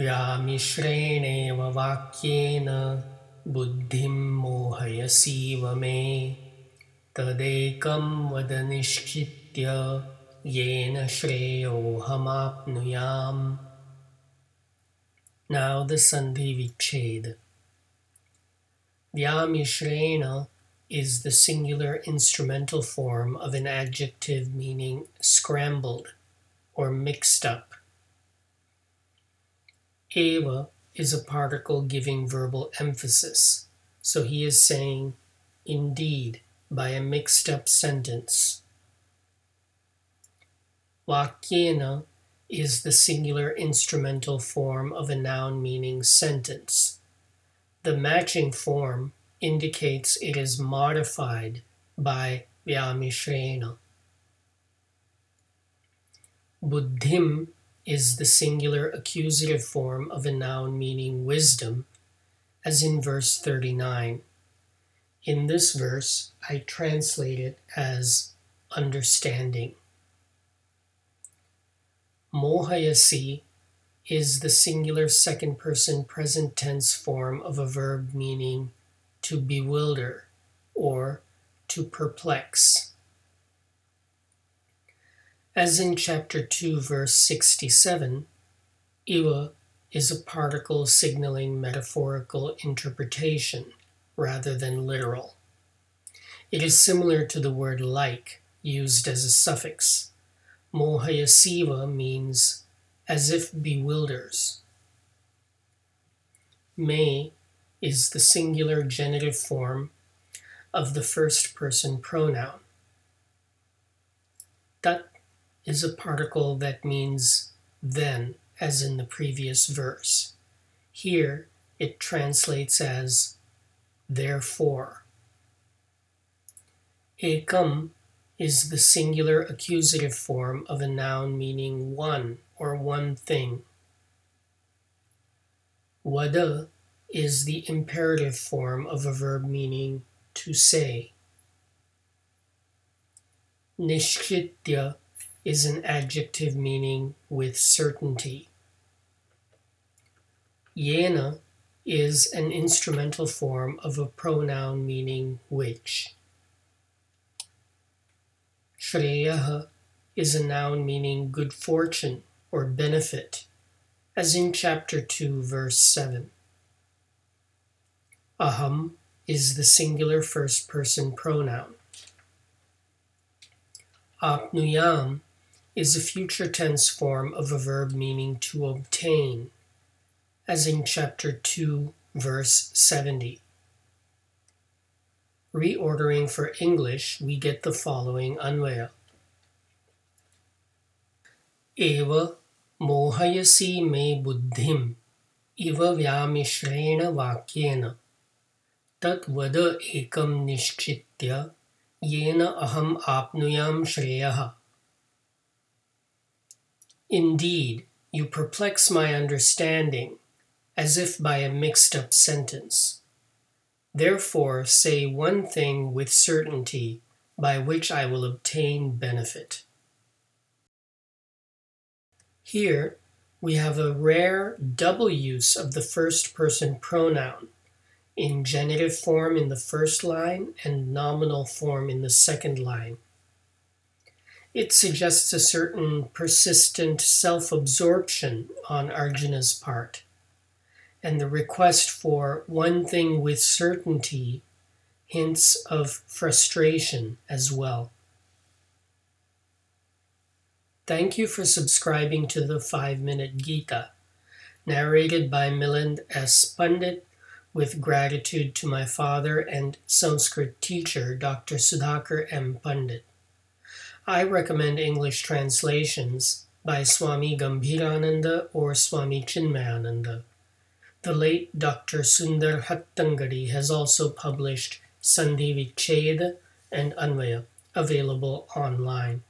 व्यामिश्रेणेव वाक्येन बुद्धिं मोहयसीव मे तदेकं वद निश्चित्य येन श्रेयोऽहमाप्नुयाम् Now the Sandhi Vichhed. Vyamishrena is the singular instrumental form of an adjective meaning scrambled or mixed up. Eva is a particle giving verbal emphasis, so he is saying, indeed, by a mixed up sentence. Vakyena is the singular instrumental form of a noun meaning sentence. The matching form indicates it is modified by Vyamishrena. Buddhim is the singular accusative form of a noun meaning wisdom, as in verse 39. In this verse, I translate it as understanding. Mohayasi is the singular second person present tense form of a verb meaning to bewilder or to perplex. As in chapter 2, verse 67, iva is a particle signaling metaphorical interpretation rather than literal. It is similar to the word like, used as a suffix Mohayasiva means as if bewilders. Me is the singular genitive form of the first person pronoun. Tat is a particle that means then, as in the previous verse. Here it translates as therefore. Ekam is the singular accusative form of a noun meaning one or one thing. Vada is the imperative form of a verb meaning to say. Nishchitya is an adjective meaning with certainty. Yena is an instrumental form of a pronoun meaning which. Shreyaha is a noun meaning good fortune or benefit, as in chapter 2, verse 7. Aham is the singular first person pronoun. Apnuyam is a future tense form of a verb meaning to obtain, as in chapter 2, verse 70. Reordering for English, we get the following Anvaya. Eva mohayasi me buddhim iva vyamishrena vakyena tat vada ekam nishchitya yena aham apnuyam shreyaha. Indeed, you perplex my understanding as if by a mixed up sentence. Therefore, say one thing with certainty by which I will obtain benefit. Here, we have a rare double use of the first person pronoun in genitive form in the first line and nominal form in the second line. It suggests a certain persistent self absorption on Arjuna's part and the request for one thing with certainty hints of frustration as well. Thank you for subscribing to the 5 Minute Gita, narrated by Milind S. Pandit, with gratitude to my father and Sanskrit teacher, Dr. Sudhakar M. Pandit. I recommend English translations by Swami Gambhirananda or Swami Chinmayananda. The late Dr. Sundar Hattangadi has also published Sandhi Vicheda and Anvaya, available online.